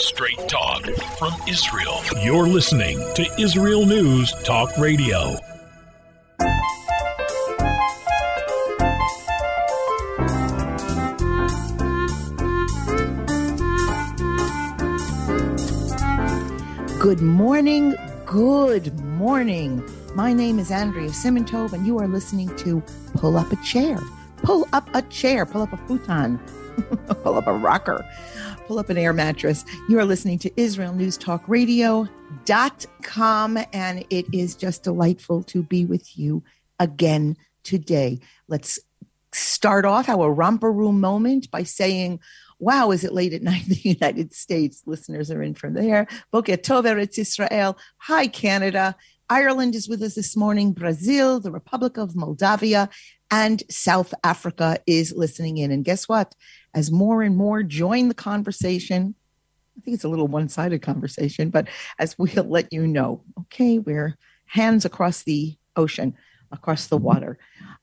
Straight talk from Israel. You're listening to Israel News Talk Radio. Good morning. Good morning. My name is Andrea Simantov, and you are listening to Pull Up a Chair. Pull up a chair. Pull up a futon. pull up a rocker. Pull up an air mattress. You are listening to Israel News Talk Radio.com, and it is just delightful to be with you again today. Let's start off our romper room moment by saying, Wow, is it late at night in the United States? Listeners are in from there. Boker Tov Eretz Israel. Hi, Canada. Ireland is with us this morning. Brazil, the Republic of Moldavia, and South Africa is listening in. And guess what? As more and more join the conversation, I think it's a little one sided conversation, but as we'll let you know, okay, we're hands across the ocean, across the water.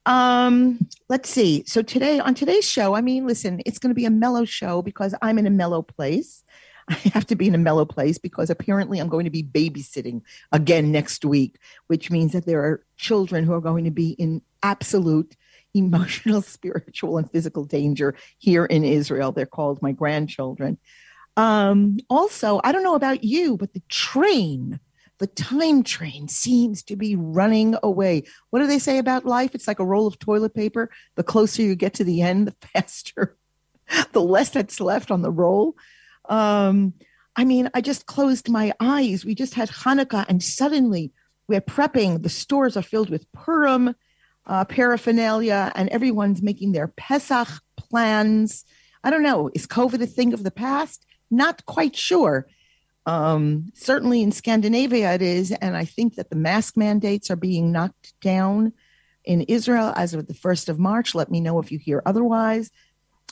Um, let's see. So today on today's show, I mean, listen, it's going to be a mellow show because I'm in a mellow place. I have to be in a mellow place because apparently I'm going to be babysitting again next week, which means that there are children who are going to be in absolute emotional, spiritual, and physical danger here in Israel. They're called my grandchildren. Um, also, I don't know about you, but the train the time train seems to be running away. What do they say about life? It's like a roll of toilet paper. The closer you get to the end, the faster, the less that's left on the roll. Um, I mean, I just closed my eyes. We just had Hanukkah, and suddenly we're prepping. The stores are filled with Purim uh, paraphernalia, and everyone's making their Pesach plans. I don't know. Is COVID a thing of the past? Not quite sure. Um, certainly in Scandinavia, it is. And I think that the mask mandates are being knocked down in Israel as of the 1st of March. Let me know if you hear otherwise.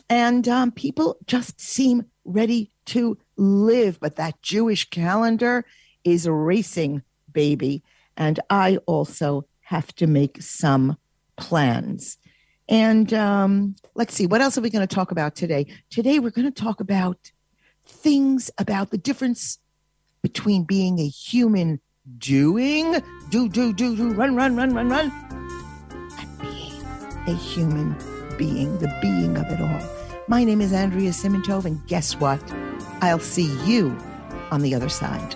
And um, people just seem ready to live. But that Jewish calendar is racing, baby. And I also have to make some plans. And um, let's see, what else are we going to talk about today? Today, we're going to talk about things about the difference between being a human doing, do, do, do, do, run, run, run, run, run, and being a human being, the being of it all. My name is Andrea Simantov, and guess what? I'll see you on the other side.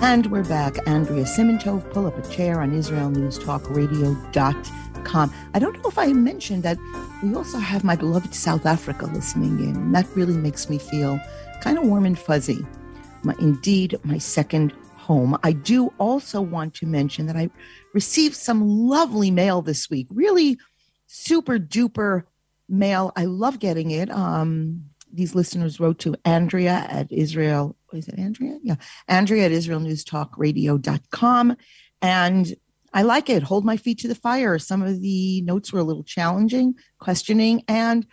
And we're back. Andrea Simantov, pull up a chair on IsraelNewsTalkRadio.com. I don't know if I mentioned that we also have my beloved South Africa listening in. And that really makes me feel kind of warm and fuzzy. My, indeed, my second home. I do also want to mention that I received some lovely mail this week. Really super duper mail. I love getting it. Um, these listeners wrote to Andrea at Israel. Is it Andrea? Yeah. Andrea at IsraelNewsTalkRadio.com. And I like it. Hold my feet to the fire. Some of the notes were a little challenging, questioning, and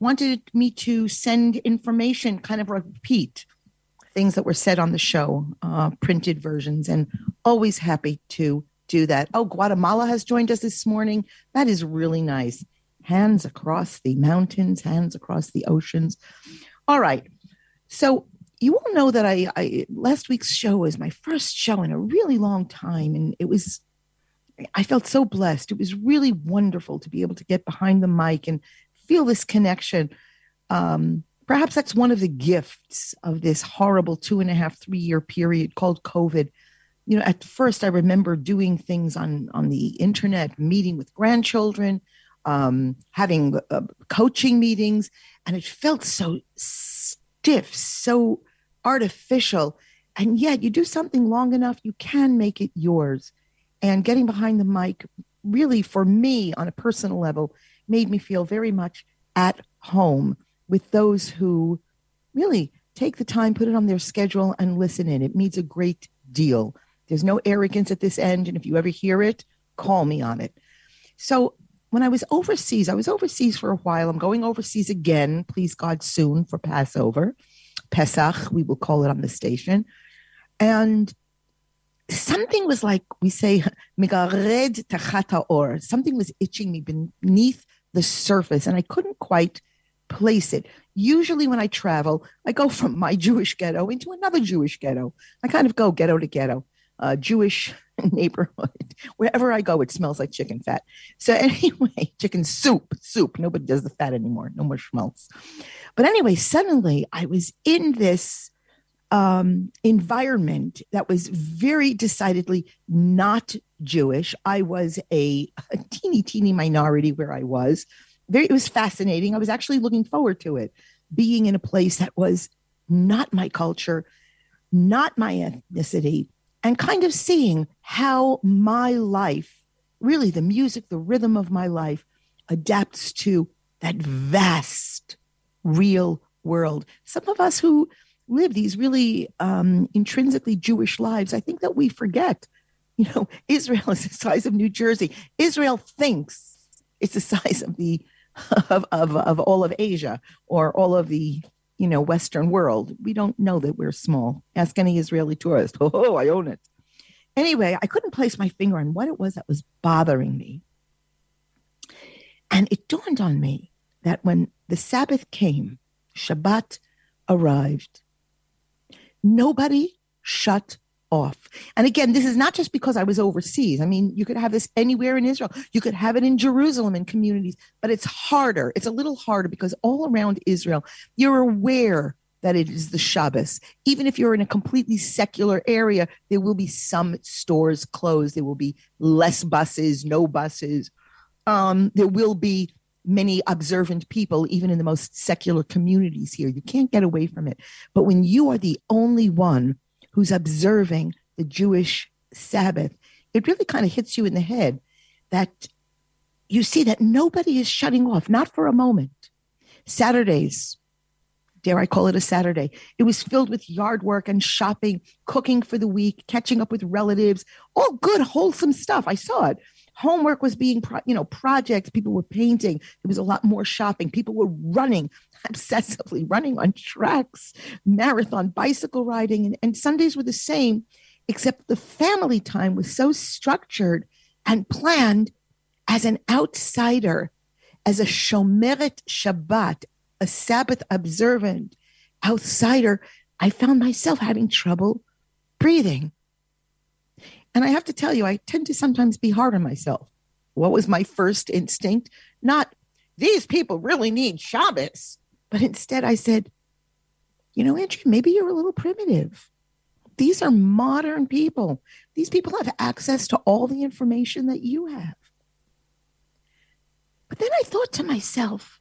wanted me to send information, kind of repeat things that were said on the show, uh, printed versions, and always happy to do that. Oh, Guatemala has joined us this morning. That is really nice hands across the mountains, hands across the oceans. All right. So you all know that I, I last week's show was my first show in a really long time, and it was I felt so blessed. It was really wonderful to be able to get behind the mic and feel this connection um, perhaps that's one of the gifts of this horrible two and a half, three year period called COVID. You know, at first I remember doing things on on the internet, meeting with grandchildren, um, having uh, coaching meetings, and it felt so stiff, so artificial. And yet, you do something long enough, you can make it yours. And getting behind the mic, really, for me, on a personal level, made me feel very much at home with those who really take the time, put it on their schedule, and listen in. It means a great deal. There's no arrogance at this end. And if you ever hear it, call me on it. So when I was overseas, I was overseas for a while. I'm going overseas again, please God, soon for Passover. Pesach, we will call it on the station. And something was like we say, or something was itching me beneath the surface, and I couldn't quite place it. Usually, when I travel, I go from my Jewish ghetto into another Jewish ghetto. I kind of go ghetto to ghetto, uh, Jewish neighborhood. Wherever I go, it smells like chicken fat. So, anyway, chicken soup, soup. Nobody does the fat anymore. No more schmaltz. But anyway, suddenly I was in this um, environment that was very decidedly not Jewish. I was a, a teeny, teeny minority where I was. Very, it was fascinating. I was actually looking forward to it, being in a place that was not my culture, not my ethnicity, and kind of seeing how my life, really the music, the rhythm of my life, adapts to that vast, real world. Some of us who live these really um, intrinsically Jewish lives, I think that we forget. You know, Israel is the size of New Jersey. Israel thinks it's the size of the of, of, of all of Asia or all of the you know Western world. We don't know that we're small. Ask any Israeli tourist. Oh, I own it. Anyway, I couldn't place my finger on what it was that was bothering me. And it dawned on me that when the Sabbath came, Shabbat arrived, nobody shut off. And again, this is not just because I was overseas. I mean, you could have this anywhere in Israel. You could have it in Jerusalem in communities, but it's harder. It's a little harder because all around Israel, you're aware that it is the Shabbos. Even if you're in a completely secular area, there will be some stores closed. There will be less buses, no buses. Um, there will be many observant people, even in the most secular communities here. You can't get away from it. But when you are the only one who's observing the Jewish Sabbath, it really kind of hits you in the head that you see that nobody is shutting off, not for a moment. Saturdays, dare I call it a Saturday, it was filled with yard work and shopping, cooking for the week, catching up with relatives, all good, wholesome stuff. I saw it. Homework was being you know projects. People were painting. There was a lot more shopping. People were running obsessively running on tracks marathon bicycle riding and, and sundays were the same except the family time was so structured and planned as an outsider as a shomeret shabbat a sabbath observant outsider i found myself having trouble breathing and I have to tell you, I tend to sometimes be hard on myself. What was my first instinct? Not, these people really need Shabbos. But instead, I said, you know, Andrew, maybe you're a little primitive. These are modern people. These people have access to all the information that you have. But then I thought to myself,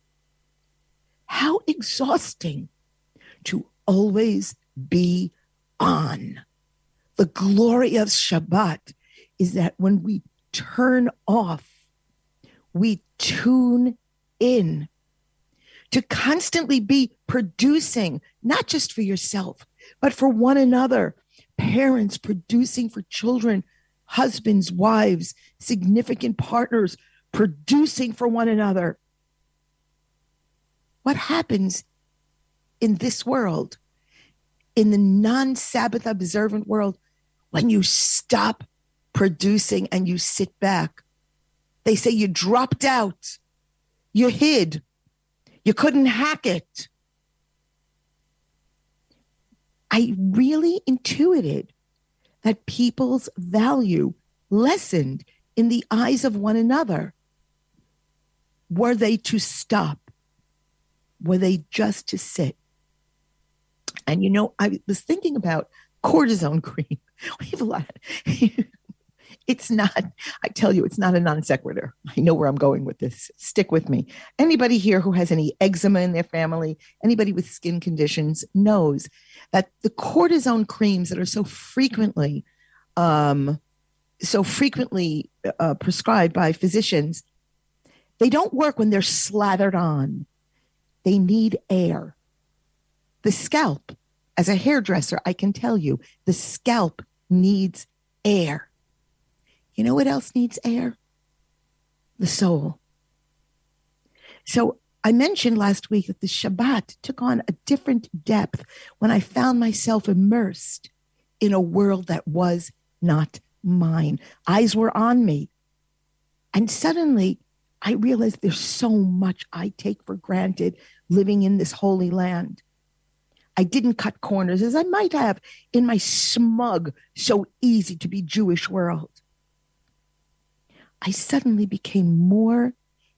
how exhausting to always be on. The glory of Shabbat is that when we turn off, we tune in to constantly be producing, not just for yourself, but for one another. Parents producing for children, husbands, wives, significant partners producing for one another. What happens in this world, in the non Sabbath observant world, when you stop producing and you sit back. They say you dropped out, you hid, you couldn't hack it. I really intuited that people's value lessened in the eyes of one another were they to stop. Were they just to sit? And you know, I was thinking about cortisone cream. We have a lot. it's not, I tell you, it's not a non sequitur. I know where I'm going with this. Stick with me. Anybody here who has any eczema in their family, anybody with skin conditions knows that the cortisone creams that are so frequently, um, so frequently uh, prescribed by physicians, they don't work when they're slathered on. They need air. The scalp, as a hairdresser, I can tell you, the scalp needs air. You know what else needs air? The soul. So I mentioned last week that the Shabbat took on a different depth when I found myself immersed in a world that was not mine. Eyes were on me. And suddenly I realized there's so much I take for granted living in this holy land. I didn't cut corners as I might have in my smug, so easy to be Jewish world. I suddenly became more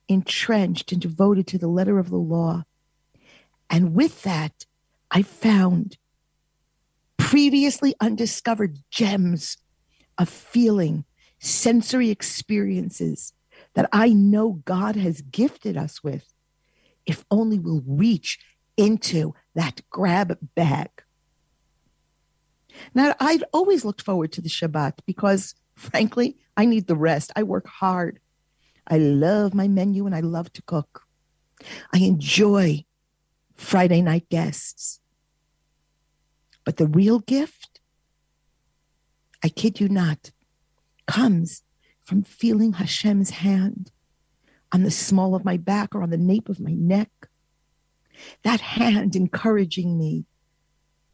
entrenched and devoted to the letter of the law. And with that, I found previously undiscovered gems of feeling, sensory experiences that I know God has gifted us with, if only we'll reach into that grab bag. Now, I'd always looked forward to the Shabbat because, frankly, I need the rest. I work hard. I love my menu and I love to cook. I enjoy Friday night guests. But the real gift, I kid you not, comes from feeling Hashem's hand on the small of my back or on the nape of my neck. That hand encouraging me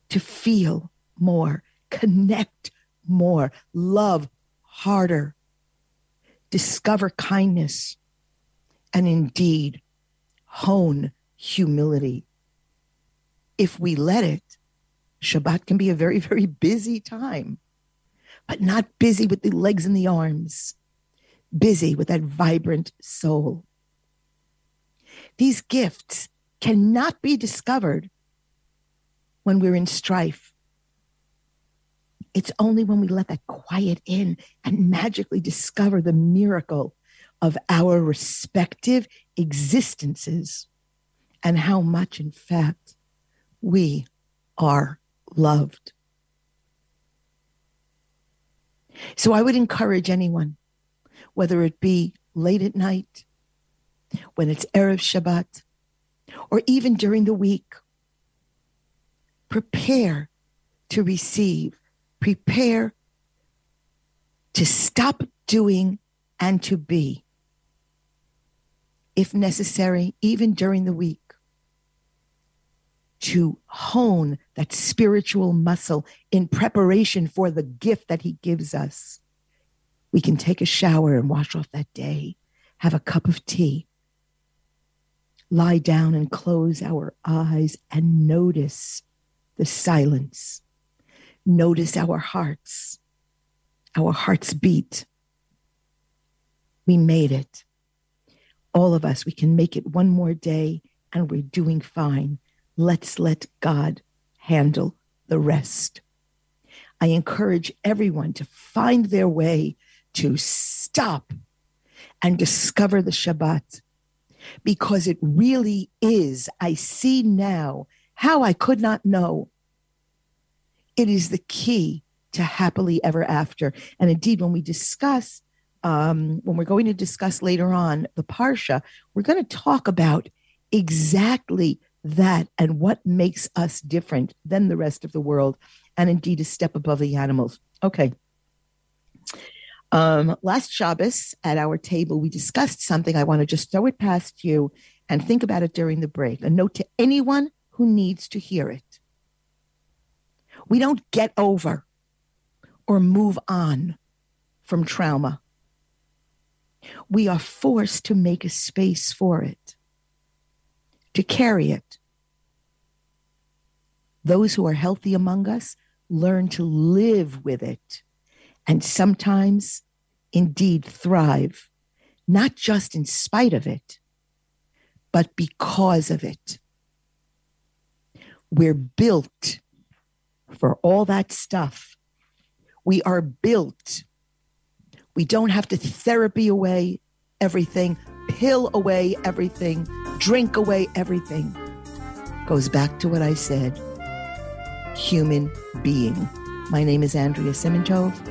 to feel more, connect more, love harder, discover kindness, and indeed hone humility. If we let it, Shabbat can be a very, very busy time, but not busy with the legs and the arms, busy with that vibrant soul. These gifts cannot be discovered when we're in strife it's only when we let that quiet in and magically discover the miracle of our respective existences and how much, in fact, we are loved. So I would encourage anyone, whether it be late at night, when it's Erev Shabbat, or even during the week, prepare to receive prepare to stop doing and to be, if necessary, even during the week, to hone that spiritual muscle in preparation for the gift that He gives us. We can take a shower and wash off that day, have a cup of tea, lie down and close our eyes and notice the silence notice our hearts. Our hearts beat. We made it. All of us, we can make it one more day and we're doing fine. Let's let God handle the rest. I encourage everyone to find their way to stop and discover the Shabbat because it really is. I see now how I could not know it is the key to happily ever after. And indeed, when we discuss, um, when we're going to discuss later on the Parsha, we're going to talk about exactly that and what makes us different than the rest of the world, and indeed a step above the animals. Okay. Um, last Shabbos at our table, we discussed something. I want to just throw it past you and think about it during the break. A note to anyone who needs to hear it. We don't get over or move on from trauma. We are forced to make a space for it, to carry it. Those who are healthy among us learn to live with it and sometimes indeed thrive, not just in spite of it, but because of it. We're built for all that stuff. We are built. We don't have to therapy away everything, pill away everything, drink away everything. Goes back to what I said human being. My name is Andrea Simantov.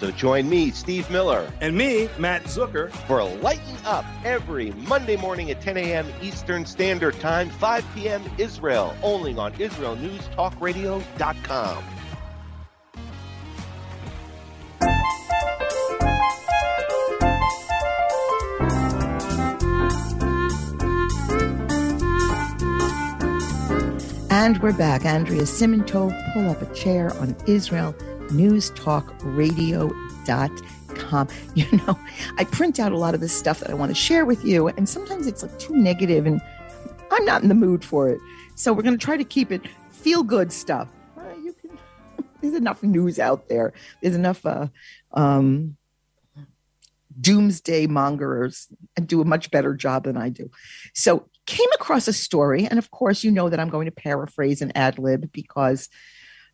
So join me, Steve Miller, and me, Matt Zucker, for Lighten Up every Monday morning at 10 a.m. Eastern Standard Time, 5 p.m. Israel, only on IsraelNewsTalkRadio.com. And we're back. Andrea Simantov, pull up a chair on Israel newstalkradio.com. You know, I print out a lot of the stuff that I want to share with you, and sometimes it's like too negative, and I'm not in the mood for it. So we're going to try to keep it feel good stuff. Uh, you can, there's enough news out there. There's enough uh, um, doomsday mongers and do a much better job than I do. So came across a story, and of course, you know that I'm going to paraphrase and ad lib because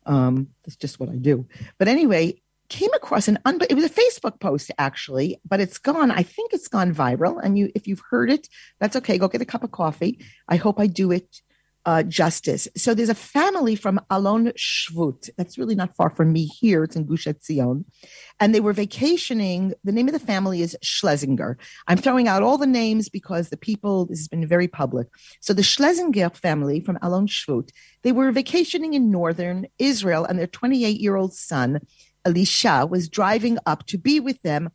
um, that's just what I do. But anyway, came across an un- it was a Facebook post actually, but it's gone. I think it's gone viral. And you, if you've heard it, that's okay. Go get a cup of coffee. I hope I do it uh, justice. So there's a family from Alon Shvut. That's really not far from me here. It's in Gush Etzion. And they were vacationing. The name of the family is Schlesinger. I'm throwing out all the names because the people, this has been very public. So the Schlesinger family from Alon Shvut, they were vacationing in northern Israel, and their 28 year old son, Elisha, was driving up to be with them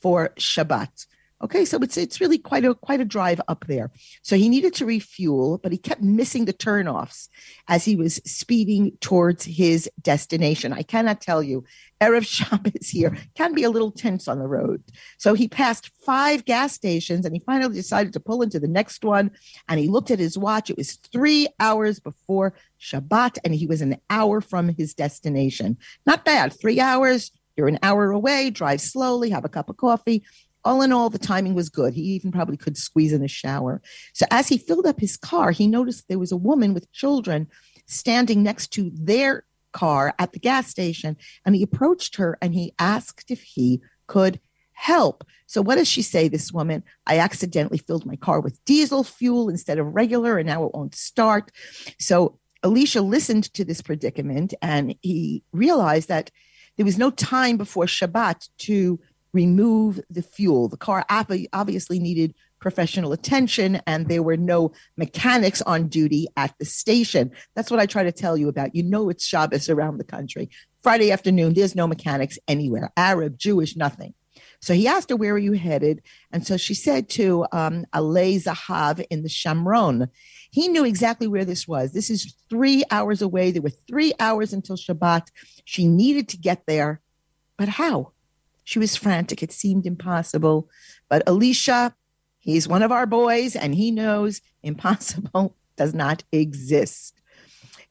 for Shabbat. Okay, so it's it's really quite a quite a drive up there. So he needed to refuel, but he kept missing the turnoffs as he was speeding towards his destination. I cannot tell you, Erev Shabbos here can be a little tense on the road. So he passed five gas stations and he finally decided to pull into the next one. And he looked at his watch. It was three hours before Shabbat, and he was an hour from his destination. Not bad. Three hours. You're an hour away, drive slowly, have a cup of coffee all in all, the timing was good. He even probably could squeeze in a shower. So as he filled up his car, he noticed there was a woman with children standing next to their car at the gas station. And he approached her and he asked if he could help. So what does she say, this woman? I accidentally filled my car with diesel fuel instead of regular, and now it won't start. So Elisha listened to this predicament and he realized that there was no time before Shabbat to remove the fuel. The car obviously needed professional attention, and there were no mechanics on duty at the station. That's what I try to tell you about. You know, it's Shabbos around the country. Friday afternoon, there's no mechanics anywhere Arab, Jewish, nothing. So he asked her, Where are you headed? And so she said to um, Alei Zahav in the Shomron. He knew exactly where this was. This is three hours away. There were three hours until Shabbat. She needed to get there. But how? She was frantic. It seemed impossible. But Elisha, he's one of our boys, and he knows impossible does not exist.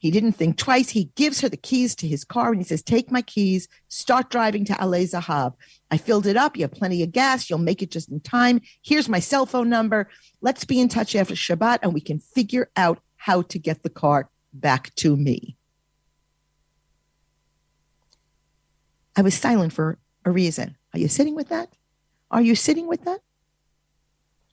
He didn't think twice. He gives her the keys to his car and he says, Take my keys, start driving to Alei Zahav. I filled it up. You have plenty of gas. You'll make it just in time. Here's my cell phone number. Let's be in touch after Shabbat and we can figure out how to get the car back to me. I was silent for a reason. Are you sitting with that? Are you sitting with that?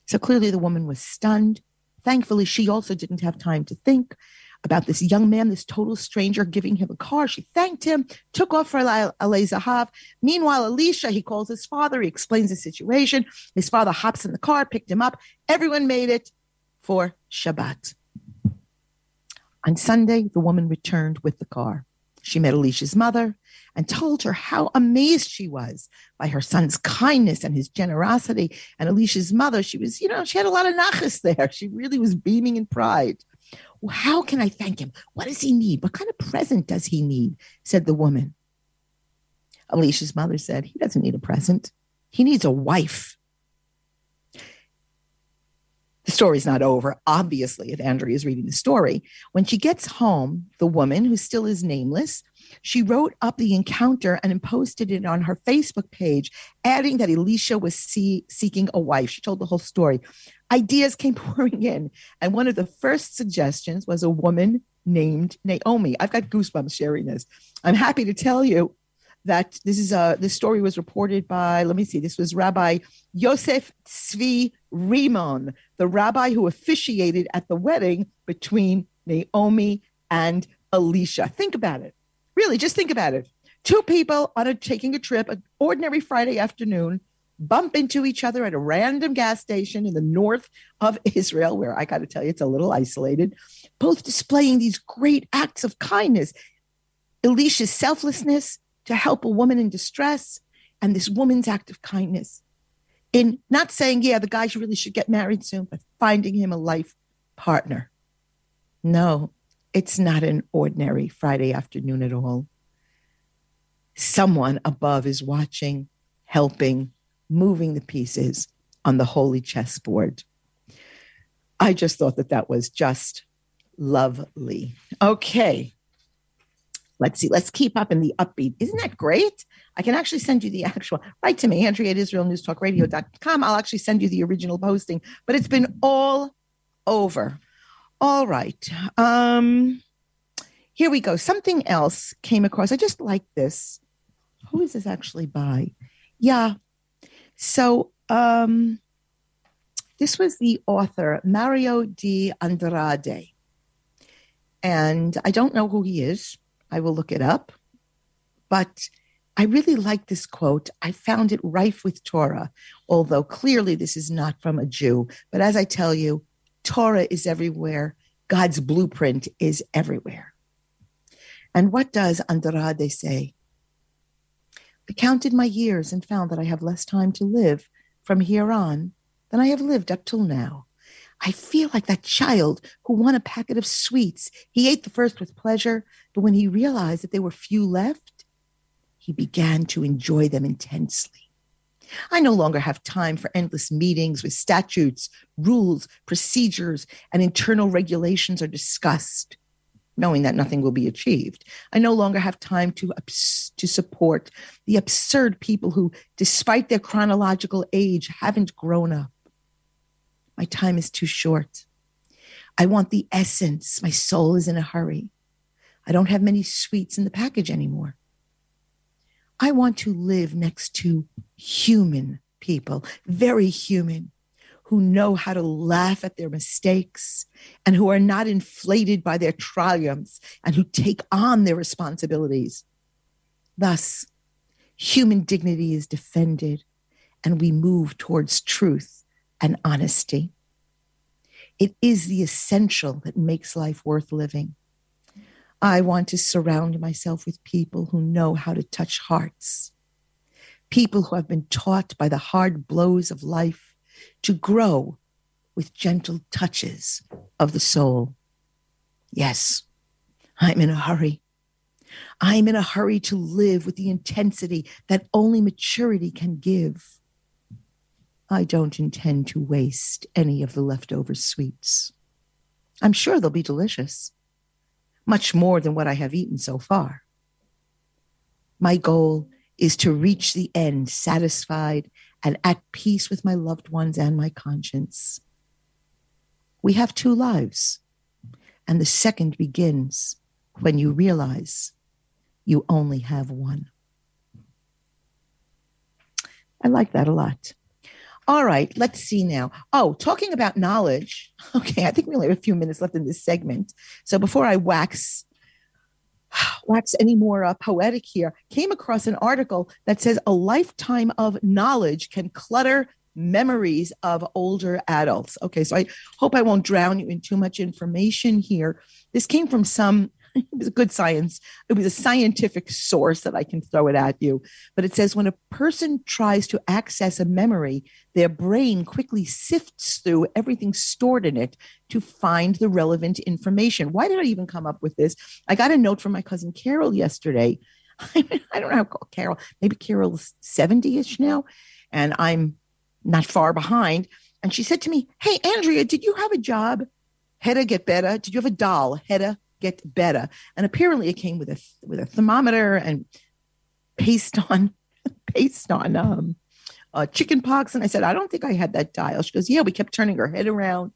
So clearly the woman was stunned. Thankfully, she also didn't have time to think about this young man, this total stranger, giving him a car. She thanked him, took off for Alei Zahav. Meanwhile, Elisha, he calls his father. He explains the situation. His father hops in the car, picked him up. Everyone made it for Shabbat. On Sunday, the woman returned with the car. She met Elisha's mother and told her how amazed she was by her son's kindness and his generosity. And Elisha's mother, she was, you know, she had a lot of nachas there. She really was beaming in pride. Well, how can I thank him? What does he need? What kind of present does he need? said the woman. Elisha's mother said, He doesn't need a present. He needs a wife. The story's not over, obviously, if Andrea is reading the story. When she gets home, the woman, who still is nameless, she wrote up the encounter and posted it on her Facebook page, adding that Elisha was see- seeking a wife. She told the whole story. Ideas came pouring in, and one of the first suggestions was a woman named Naomi. I've got goosebumps sharing this. I'm happy to tell you that this is a this story was reported by let me see this was rabbi yosef tzvi rimon the rabbi who officiated at the wedding between naomi and elisha think about it really just think about it. Two people on a taking a trip an ordinary friday afternoon bump into each other at a random gas station in the north of israel where i got to tell you it's a little isolated both displaying these great acts of kindness elisha's selflessness to help a woman in distress and this woman's act of kindness. In not saying, yeah, the guy really should get married soon, but finding him a life partner. No, it's not an ordinary Friday afternoon at all. Someone above is watching, helping, moving the pieces on the holy chessboard. I just thought that that was just lovely. Okay. Let's see. Let's keep up in the upbeat. Isn't that great? I can actually send you the actual. Write to me, Andrea at IsraelNewsTalkRadio.com. I'll actually send you the original posting, but it's been all over. All right. Um, here we go. Something else came across. I just like this. Who is this actually by? Yeah. So um, this was the author, Mario de Andrade. And I don't know who he is. I will look it up. But I really like this quote. I found it rife with Torah, although clearly this is not from a Jew. But as I tell you, Torah is everywhere. God's blueprint is everywhere. And what does Andrade say? I counted my years and found that I have less time to live from here on than I have lived up till now. I feel like that child who won a packet of sweets. He ate the first with pleasure, but when he realized that there were few left, he began to enjoy them intensely. I no longer have time for endless meetings with statutes, rules, procedures, and internal regulations are discussed, knowing that nothing will be achieved. I no longer have time to, to support the absurd people who, despite their chronological age, haven't grown up. My time is too short. I want the essence. My soul is in a hurry. I don't have many sweets in the package anymore. I want to live next to human people, very human, who know how to laugh at their mistakes and who are not inflated by their triumphs and who take on their responsibilities. Thus, human dignity is defended and we move towards truth and honesty. It is the essential that makes life worth living. I want to surround myself with people who know how to touch hearts, people who have been taught by the hard blows of life to grow with gentle touches of the soul. Yes, I'm in a hurry. I'm in a hurry to live with the intensity that only maturity can give. I don't intend to waste any of the leftover sweets. I'm sure they'll be delicious, much more than what I have eaten so far. My goal is to reach the end satisfied and at peace with my loved ones and my conscience. We have two lives, and the second begins when you realize you only have one. I like that a lot. All right, let's see now. Oh, talking about knowledge. Okay, I think we only have a few minutes left in this segment. So before I wax wax any more uh, poetic here, came across an article that says a lifetime of knowledge can clutter memories of older adults. Okay, so I hope I won't drown you in too much information here. This came from some it was a good science. It was a scientific source that I can throw it at you. But it says when a person tries to access a memory, their brain quickly sifts through everything stored in it to find the relevant information. Why did I even come up with this? I got a note from my cousin Carol yesterday. I don't know how Carol. Maybe Carol's 70 ish now, and I'm not far behind. And she said to me, Hey, Andrea, did you have a job? Hedda get better. Did you have a doll? Hedda get better. And apparently it came with a with a thermometer and paste on paste on um uh, chicken pox. And I said, I don't think I had that dial. She goes, Yeah, we kept turning her head around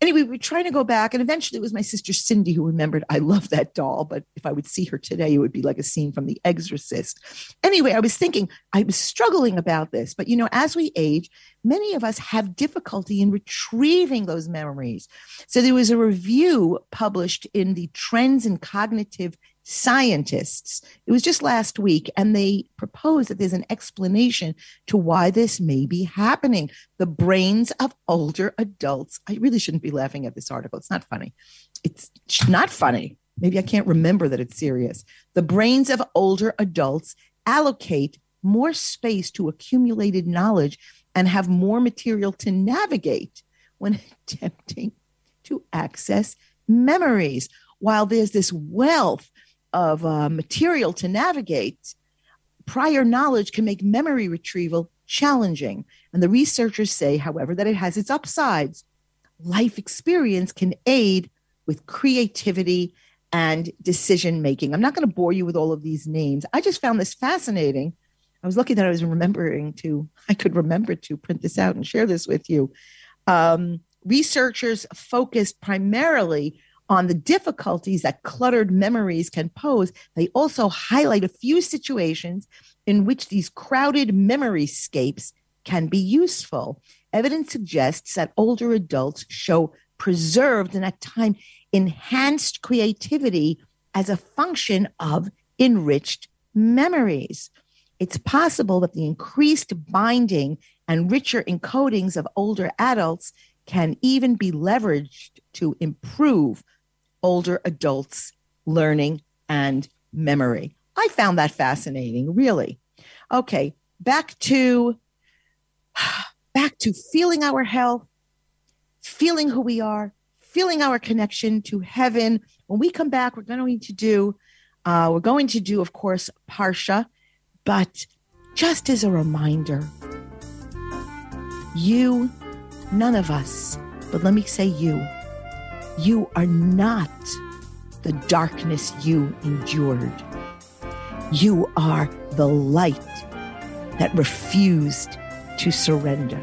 anyway, we were trying to go back, and eventually it was my sister Cindy who remembered I love that doll. But if I would see her today, it would be like a scene from The Exorcist. Anyway, I was thinking, I was struggling about this, but you know, as we age, many of us have difficulty in retrieving those memories. So there was a review published in the Trends in Cognitive Sciences. It was just last week, and they propose that there's an explanation to why this may be happening. The brains of older adults. I really shouldn't be laughing at this article. It's not funny. It's not funny. Maybe I can't remember that it's serious. The brains of older adults allocate more space to accumulated knowledge and have more material to navigate when attempting to access memories. While there's this wealth of uh, material to navigate, prior knowledge can make memory retrieval challenging. And the researchers say, however, that it has its upsides. Life experience can aid with creativity and decision making. I'm not going to bore you with all of these names. I just found this fascinating. I was lucky that I was remembering to, I could remember to print this out and share this with you. Um, researchers focused primarily on the difficulties that cluttered memories can pose, they also highlight a few situations in which these crowded memory scapes can be useful. Evidence suggests that older adults show preserved and at time enhanced creativity as a function of enriched memories. It's possible that the increased binding and richer encodings of older adults can even be leveraged to improve older adults learning and memory. I found that fascinating, really. Okay, back to back to feeling our health, feeling who we are, feeling our connection to heaven. When we come back, we're going to do uh, we're going to do, of course, Parsha, but just as a reminder, you, none of us, but let me say you, you are not the darkness you endured. You are the light that refused to surrender.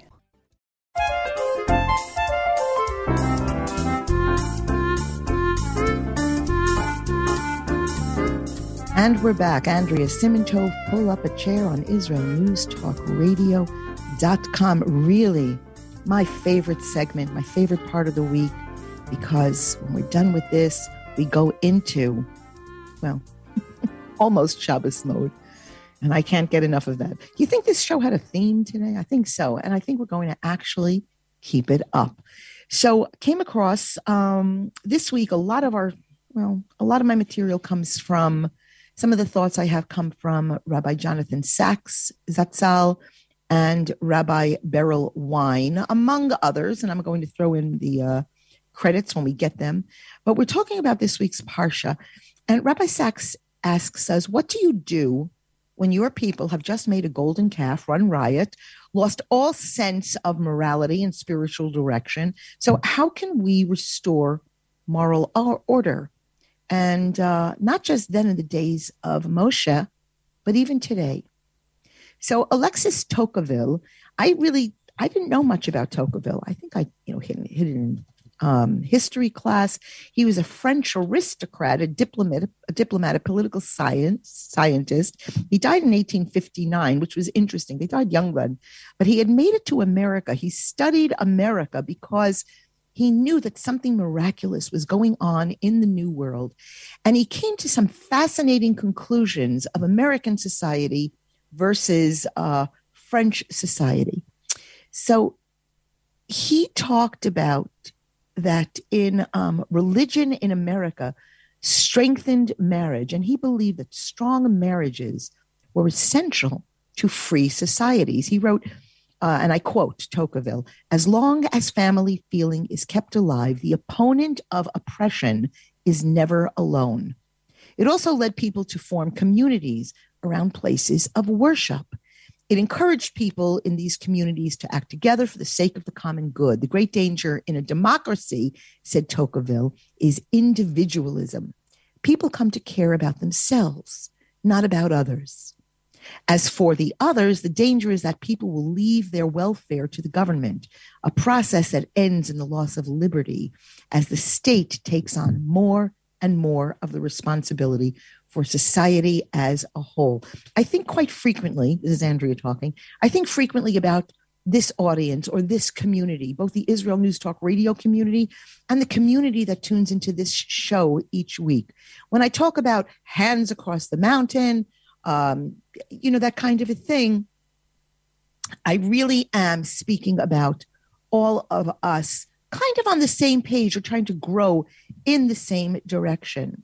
And we're back. Andrea Simantov, pull up a chair on Israel News Talk Radio.com. Really, my favorite segment, my favorite part of the week, because when we're done with this, we go into, well, almost Shabbos mode. And I can't get enough of that. Do you think this show had a theme today? I think so. And I think we're going to actually keep it up. So, came across um, this week a lot of our, well, a lot of my material comes from some of the thoughts I have come from Rabbi Jonathan Sacks Zatzal, and Rabbi Berel Wein, among others. And I'm going to throw in the uh, credits when we get them. But we're talking about this week's Parsha. And Rabbi Sacks asks us, What do you do when your people have just made a golden calf, run riot, lost all sense of morality and spiritual direction? So, how can we restore moral order? And uh, not just then in the days of Moshe, but even today. So Alexis Tocqueville, I really I didn't know much about Tocqueville. I think I you know hit, hit it in um, history class. He was a French aristocrat, a diplomat, a diplomat, a political science scientist. He died in 1859, which was interesting. They died young then, but he had made it to America. He studied America because he knew that something miraculous was going on in the New World, and he came to some fascinating conclusions of American society versus uh, French society. So he talked about that in um, religion in America strengthened marriage, and he believed that strong marriages were essential to free societies. He wrote, uh, and I quote Tocqueville As long as family feeling is kept alive, the opponent of oppression is never alone. It also led people to form communities around places of worship. It encouraged people in these communities to act together for the sake of the common good. The great danger in a democracy, said Tocqueville, is individualism. People come to care about themselves, not about others. As for the others, the danger is that people will leave their welfare to the government, a process that ends in the loss of liberty as the state takes on more and more of the responsibility for society as a whole. I think quite frequently, this is Andrea talking, I think frequently about this audience or this community, both the Israel News Talk radio community and the community that tunes into this show each week. When I talk about hands across the mountain, um, you know, that kind of a thing, I really am speaking about all of us kind of on the same page or trying to grow in the same direction.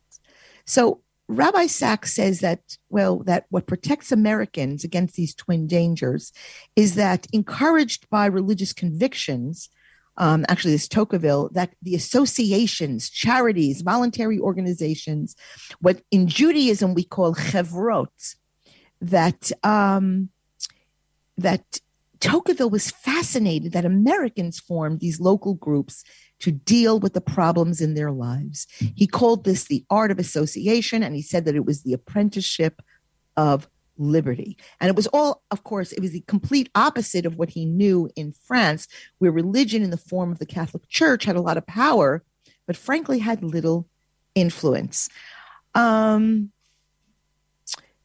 So Rabbi Sacks says that, well, that what protects Americans against these twin dangers is that encouraged by religious convictions, um, actually, this Tocqueville, that the associations, charities, voluntary organizations, what in Judaism we call chevrot, that um, that Tocqueville was fascinated that Americans formed these local groups to deal with the problems in their lives. He called this the art of association, and he said that it was the apprenticeship of liberty. And it was all, of course, it was the complete opposite of what he knew in France, where religion in the form of the Catholic Church had a lot of power, but frankly had little influence. Um,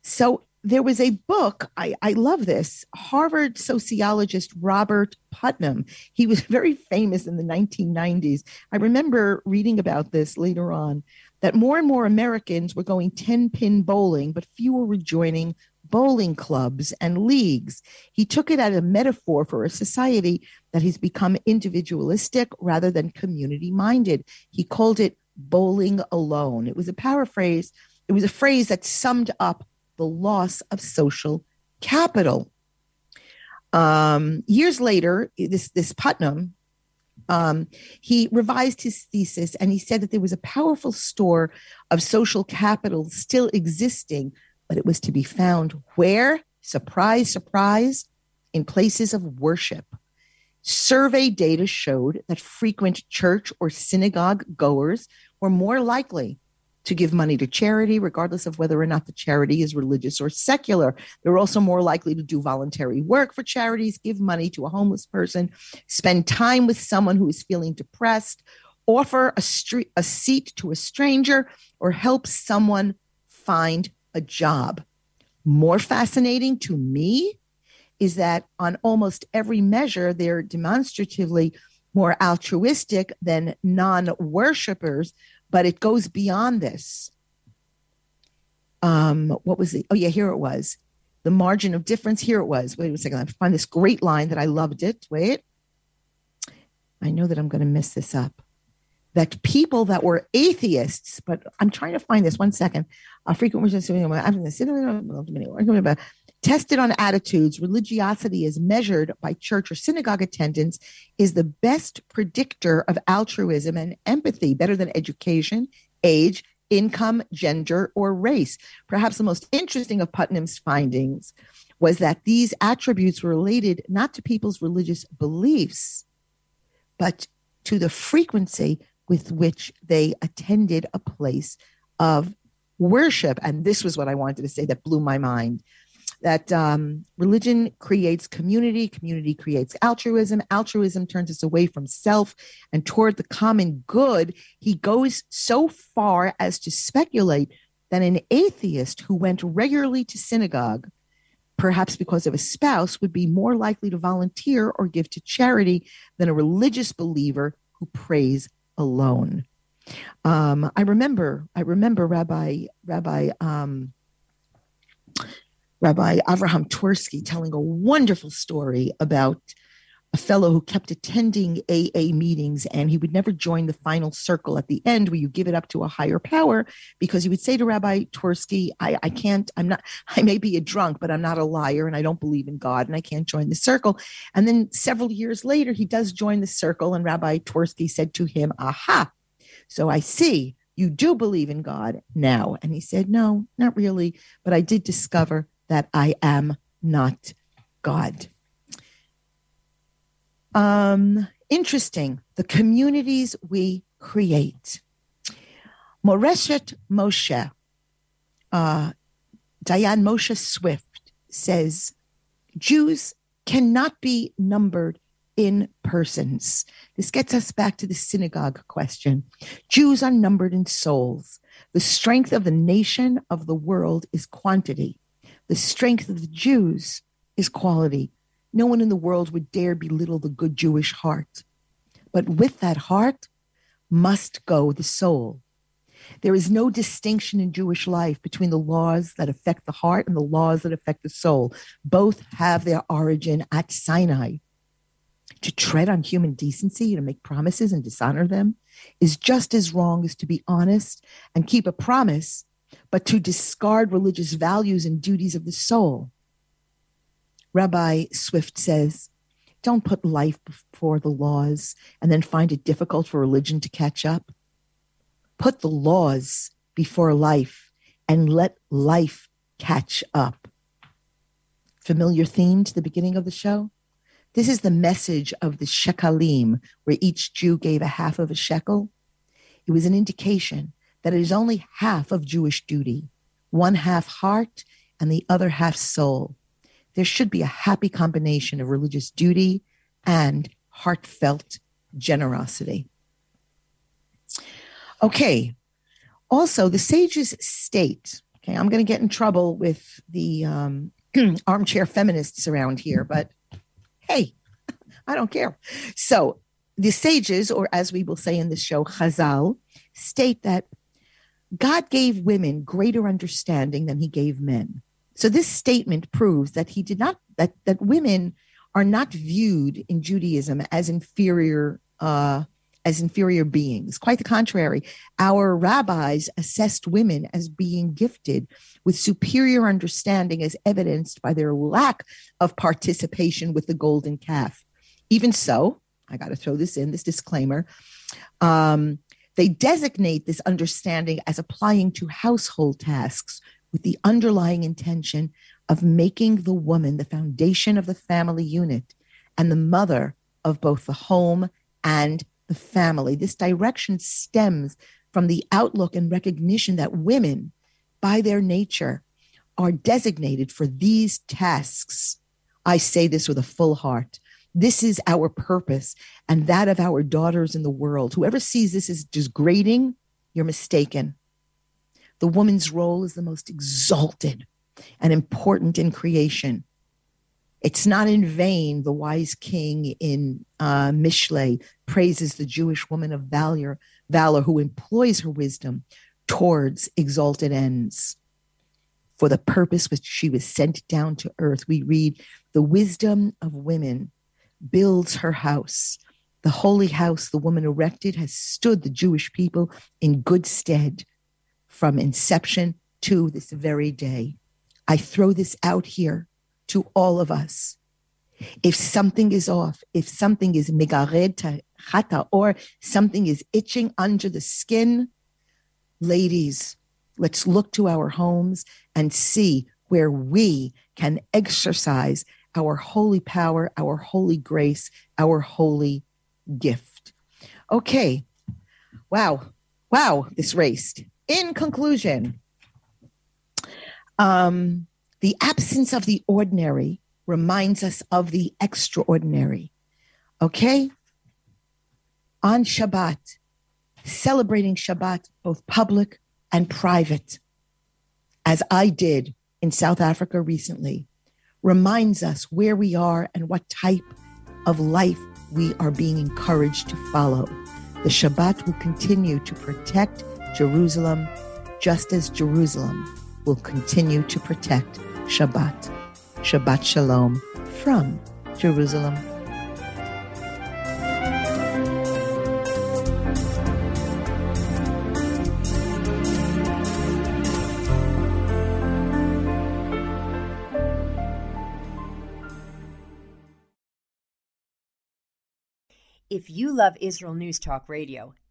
so there was a book, I, I love this, Harvard sociologist Robert Putnam. He was very famous in the 1990s. I remember reading about this later on that more and more Americans were going 10 pin bowling, but fewer were joining bowling clubs and leagues. He took it as a metaphor for a society that has become individualistic rather than community minded. He called it bowling alone. It was a paraphrase, it was a phrase that summed up the loss of social capital. Um, years later, this, this Putnam, um, he revised his thesis and he said that there was a powerful store of social capital still existing, but it was to be found where? Surprise, surprise, in places of worship. Survey data showed that frequent church or synagogue goers were more likely to give money to charity, regardless of whether or not the charity is religious or secular. They're also more likely to do voluntary work for charities, give money to a homeless person, spend time with someone who is feeling depressed, offer a, street, a seat to a stranger, or help someone find a job. More fascinating to me is that on almost every measure, they're demonstratively more altruistic than non worshippers but it goes beyond this. Um, what was it? Oh, yeah, here it was. The margin of difference. Here it was. Wait a second. I find this great line that I loved it. Wait. I know that I'm going to mess this up. That people that were atheists, but I'm trying to find this one second. A frequent tested on attitudes, religiosity is measured by church or synagogue attendance is the best predictor of altruism and empathy, better than education, age, income, gender, or race. Perhaps the most interesting of Putnam's findings was that these attributes were related not to people's religious beliefs, but to the frequency with which they attended a place of worship. And this was what I wanted to say that blew my mind that um, religion creates community, community creates altruism, altruism turns us away from self and toward the common good. He goes so far as to speculate that an atheist who went regularly to synagogue, perhaps because of a spouse, would be more likely to volunteer or give to charity than a religious believer who prays alone. Um, I remember, I remember Rabbi Rabbi um, Rabbi Avraham Twersky telling a wonderful story about a fellow who kept attending AA meetings and he would never join the final circle at the end where you give it up to a higher power because he would say to Rabbi Twersky, I, I can't, I'm not, I may be a drunk, but I'm not a liar and I don't believe in God and I can't join the circle. And then several years later, he does join the circle and Rabbi Twersky said to him, Aha, so I see you do believe in God now. And he said, No, not really, but I did discover that I am not God. Um, interesting, the communities we create. Moreshet Moshe, uh, Dayan Moshe Swift says Jews cannot be numbered in persons. This gets us back to the synagogue question. Jews are numbered in souls. The strength of the nation of the world is quantity. The strength of the Jews is quality. No one in the world would dare belittle the good Jewish heart. But with that heart must go the soul. There is no distinction in Jewish life between the laws that affect the heart and the laws that affect the soul. Both have their origin at Sinai. To tread on human decency, to make promises and dishonor them, is just as wrong as to be honest and keep a promise, but to discard religious values and duties of the soul. Rabbi Swift says, don't put life before the laws and then find it difficult for religion to catch up. Put the laws before life and let life catch up. Familiar theme to the beginning of the show? This is the message of the shekalim, where each Jew gave a half of a shekel. It was an indication that it is only half of Jewish duty, one half heart and the other half soul there should be a happy combination of religious duty and heartfelt generosity. Okay. Also, the sages state, okay, I'm going to get in trouble with the um, armchair feminists around here, but hey, I don't care. So, the sages, or as we will say in this show, Chazal, state that God gave women greater understanding than he gave men. So this statement proves that he did not that that women are not viewed in Judaism as inferior uh, as inferior beings. Quite the contrary, our rabbis assessed women as being gifted with superior understanding, as evidenced by their lack of participation with the golden calf. Even so, I got to throw this in this disclaimer. Um, they designate this understanding as applying to household tasks with the underlying intention of making the woman the foundation of the family unit and the mother of both the home and the family. This direction stems from the outlook and recognition that women, by their nature, are designated for these tasks. I say this with a full heart. This is our purpose and that of our daughters in the world. Whoever sees this as degrading, you're mistaken the woman's role is the most exalted and important in creation. It's not in vain the wise king in uh, Mishle praises the Jewish woman of valor, valor who employs her wisdom towards exalted ends. For the purpose which she was sent down to earth, we read, the wisdom of women builds her house. The holy house the woman erected has stood the Jewish people in good stead from inception to this very day. I throw this out here to all of us. If something is off, if something is migared or something is itching under the skin, ladies, let's look to our homes and see where we can exercise our holy power, our holy grace, our holy gift. Okay. Wow. Wow, this raced In conclusion, um, the absence of the ordinary reminds us of the extraordinary. Okay? On Shabbat, celebrating Shabbat, both public and private, as I did in South Africa recently, reminds us where we are and what type of life we are being encouraged to follow. The Shabbat will continue to protect Jerusalem just as Jerusalem will continue to protect Shabbat. Shabbat Shalom from Jerusalem. If you love Israel News Talk Radio,